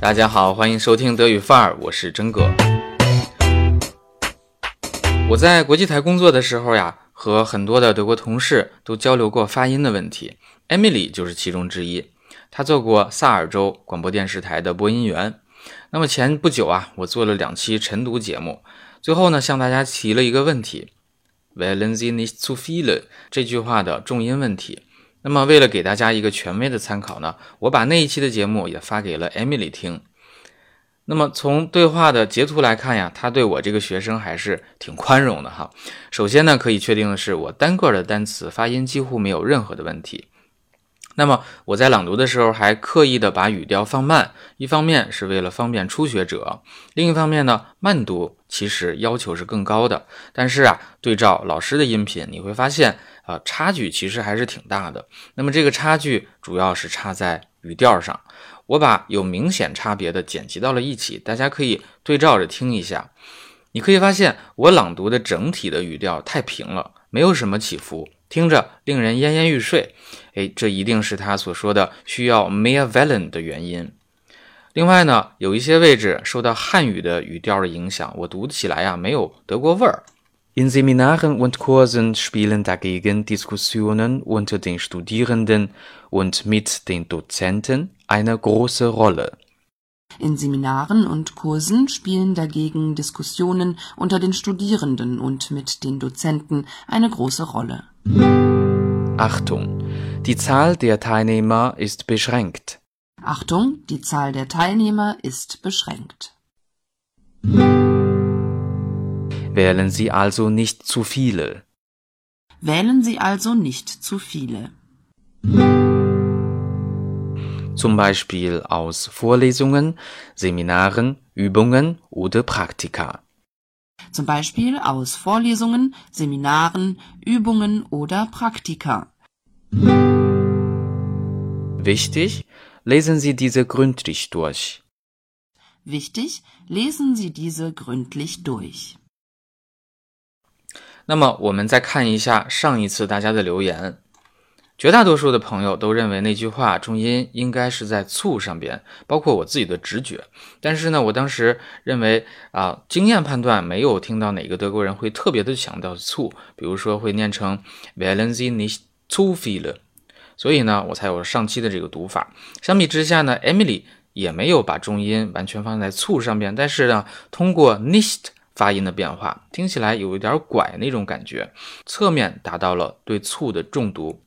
大家好，欢迎收听德语范儿，我是真哥。我在国际台工作的时候呀，和很多的德国同事都交流过发音的问题，Emily 就是其中之一。她做过萨尔州广播电视台的播音员。那么前不久啊，我做了两期晨读节目，最后呢向大家提了一个问题：“Wollen Sie nicht zu viele？” 这句话的重音问题。那么为了给大家一个权威的参考呢，我把那一期的节目也发给了 Emily 听。那么从对话的截图来看呀，他对我这个学生还是挺宽容的哈。首先呢，可以确定的是，我单个的单词发音几乎没有任何的问题。那么我在朗读的时候还刻意的把语调放慢，一方面是为了方便初学者，另一方面呢，慢读其实要求是更高的。但是啊，对照老师的音频，你会发现啊，差距其实还是挺大的。那么这个差距主要是差在语调上，我把有明显差别的剪辑到了一起，大家可以对照着听一下。你可以发现我朗读的整体的语调太平了，没有什么起伏。听着令人奄奄欲睡，哎，这一定是他所说的需要 mehr Wellen 的原因。另外呢，有一些位置受到汉语的语调的影响，我读起来呀没有德国味儿。In Seminaren und Kursen spielen dagegen Diskussionen unter den Studierenden und mit den Dozenten eine große Rolle. In Seminaren und Kursen spielen dagegen Diskussionen unter den Studierenden und mit den Dozenten eine große Rolle. Achtung, die Zahl der Teilnehmer ist beschränkt. Achtung, die Zahl der Teilnehmer ist beschränkt. Wählen Sie also nicht zu viele. Wählen Sie also nicht zu viele. Zum Beispiel aus Vorlesungen, Seminaren, Übungen oder Praktika zum Beispiel aus Vorlesungen, Seminaren, Übungen oder Praktika. Wichtig, lesen Sie diese gründlich durch. Wichtig, lesen Sie diese gründlich durch. 那么我们再看一下上一次大家的留言。 绝大多数的朋友都认为那句话重音应该是在促上边，包括我自己的直觉。但是呢，我当时认为啊，经验判断没有听到哪个德国人会特别的强调促，比如说会念成 Wollen Sie nicht zu viele，所以呢，我才有了上期的这个读法。相比之下呢，Emily 也没有把重音完全放在促上边，但是呢，通过 nicht 发音的变化，听起来有一点拐那种感觉，侧面达到了对促的重读。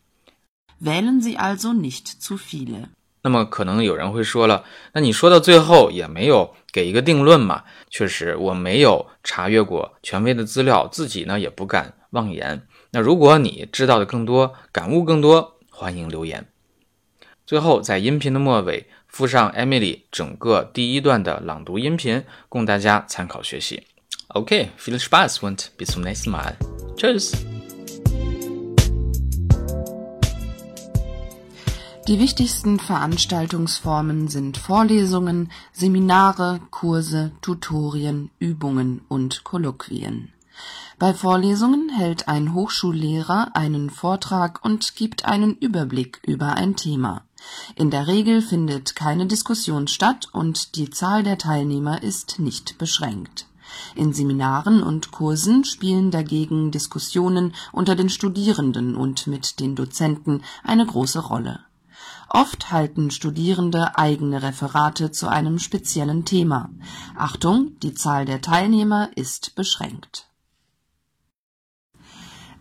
Wählen Sie also nicht zu viele。那么可能有人会说了，那你说到最后也没有给一个定论嘛？确实，我没有查阅过权威的资料，自己呢也不敢妄言。那如果你知道的更多，感悟更多，欢迎留言。最后，在音频的末尾附上 Emily 整个第一段的朗读音频，供大家参考学习。OK，viel Spaß und bis zum nächsten Mal. Tschüss. Die wichtigsten Veranstaltungsformen sind Vorlesungen, Seminare, Kurse, Tutorien, Übungen und Kolloquien. Bei Vorlesungen hält ein Hochschullehrer einen Vortrag und gibt einen Überblick über ein Thema. In der Regel findet keine Diskussion statt und die Zahl der Teilnehmer ist nicht beschränkt. In Seminaren und Kursen spielen dagegen Diskussionen unter den Studierenden und mit den Dozenten eine große Rolle. Oft halten Studierende eigene Referate zu einem speziellen Thema. Achtung, die Zahl der Teilnehmer ist beschränkt.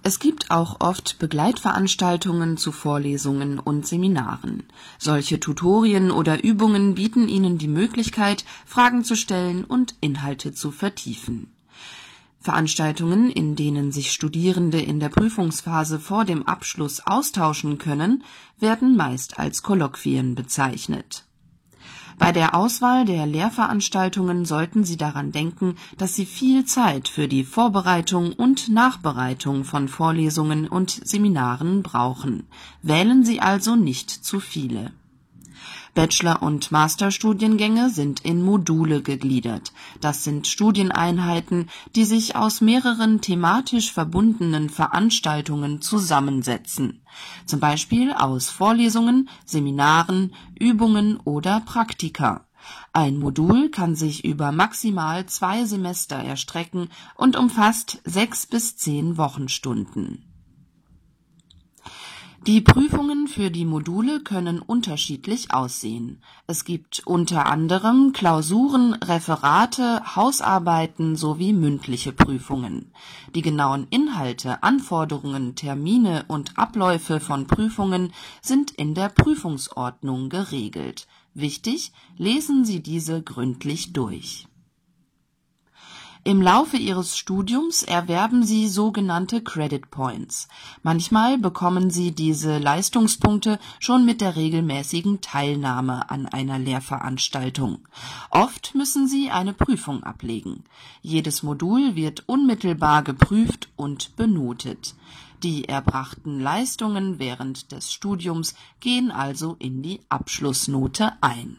Es gibt auch oft Begleitveranstaltungen zu Vorlesungen und Seminaren. Solche Tutorien oder Übungen bieten Ihnen die Möglichkeit, Fragen zu stellen und Inhalte zu vertiefen Veranstaltungen, in denen sich Studierende in der Prüfungsphase vor dem Abschluss austauschen können, werden meist als Kolloquien bezeichnet. Bei der Auswahl der Lehrveranstaltungen sollten Sie daran denken, dass Sie viel Zeit für die Vorbereitung und Nachbereitung von Vorlesungen und Seminaren brauchen. Wählen Sie also nicht zu viele Bachelor- und Masterstudiengänge sind in Module gegliedert. Das sind Studieneinheiten, die sich aus mehreren thematisch verbundenen Veranstaltungen zusammensetzen, zum Beispiel aus Vorlesungen, Seminaren, Übungen oder Praktika. Ein Modul kann sich über maximal zwei Semester erstrecken und umfasst sechs bis zehn Wochenstunden. Die Prüfungen für die Module können unterschiedlich aussehen. Es gibt unter anderem Klausuren, Referate, Hausarbeiten sowie mündliche Prüfungen. Die genauen Inhalte, Anforderungen, Termine und Abläufe von Prüfungen sind in der Prüfungsordnung geregelt. Wichtig, lesen Sie diese gründlich durch im Laufe ihres Studiums erwerben sie sogenannte Credit Points. Manchmal bekommen sie diese Leistungspunkte schon mit der regelmäßigen Teilnahme an einer Lehrveranstaltung. Oft müssen sie eine Prüfung ablegen. Jedes Modul wird unmittelbar geprüft und benotet. Die erbrachten Leistungen während des Studiums gehen also in die Abschlussnote ein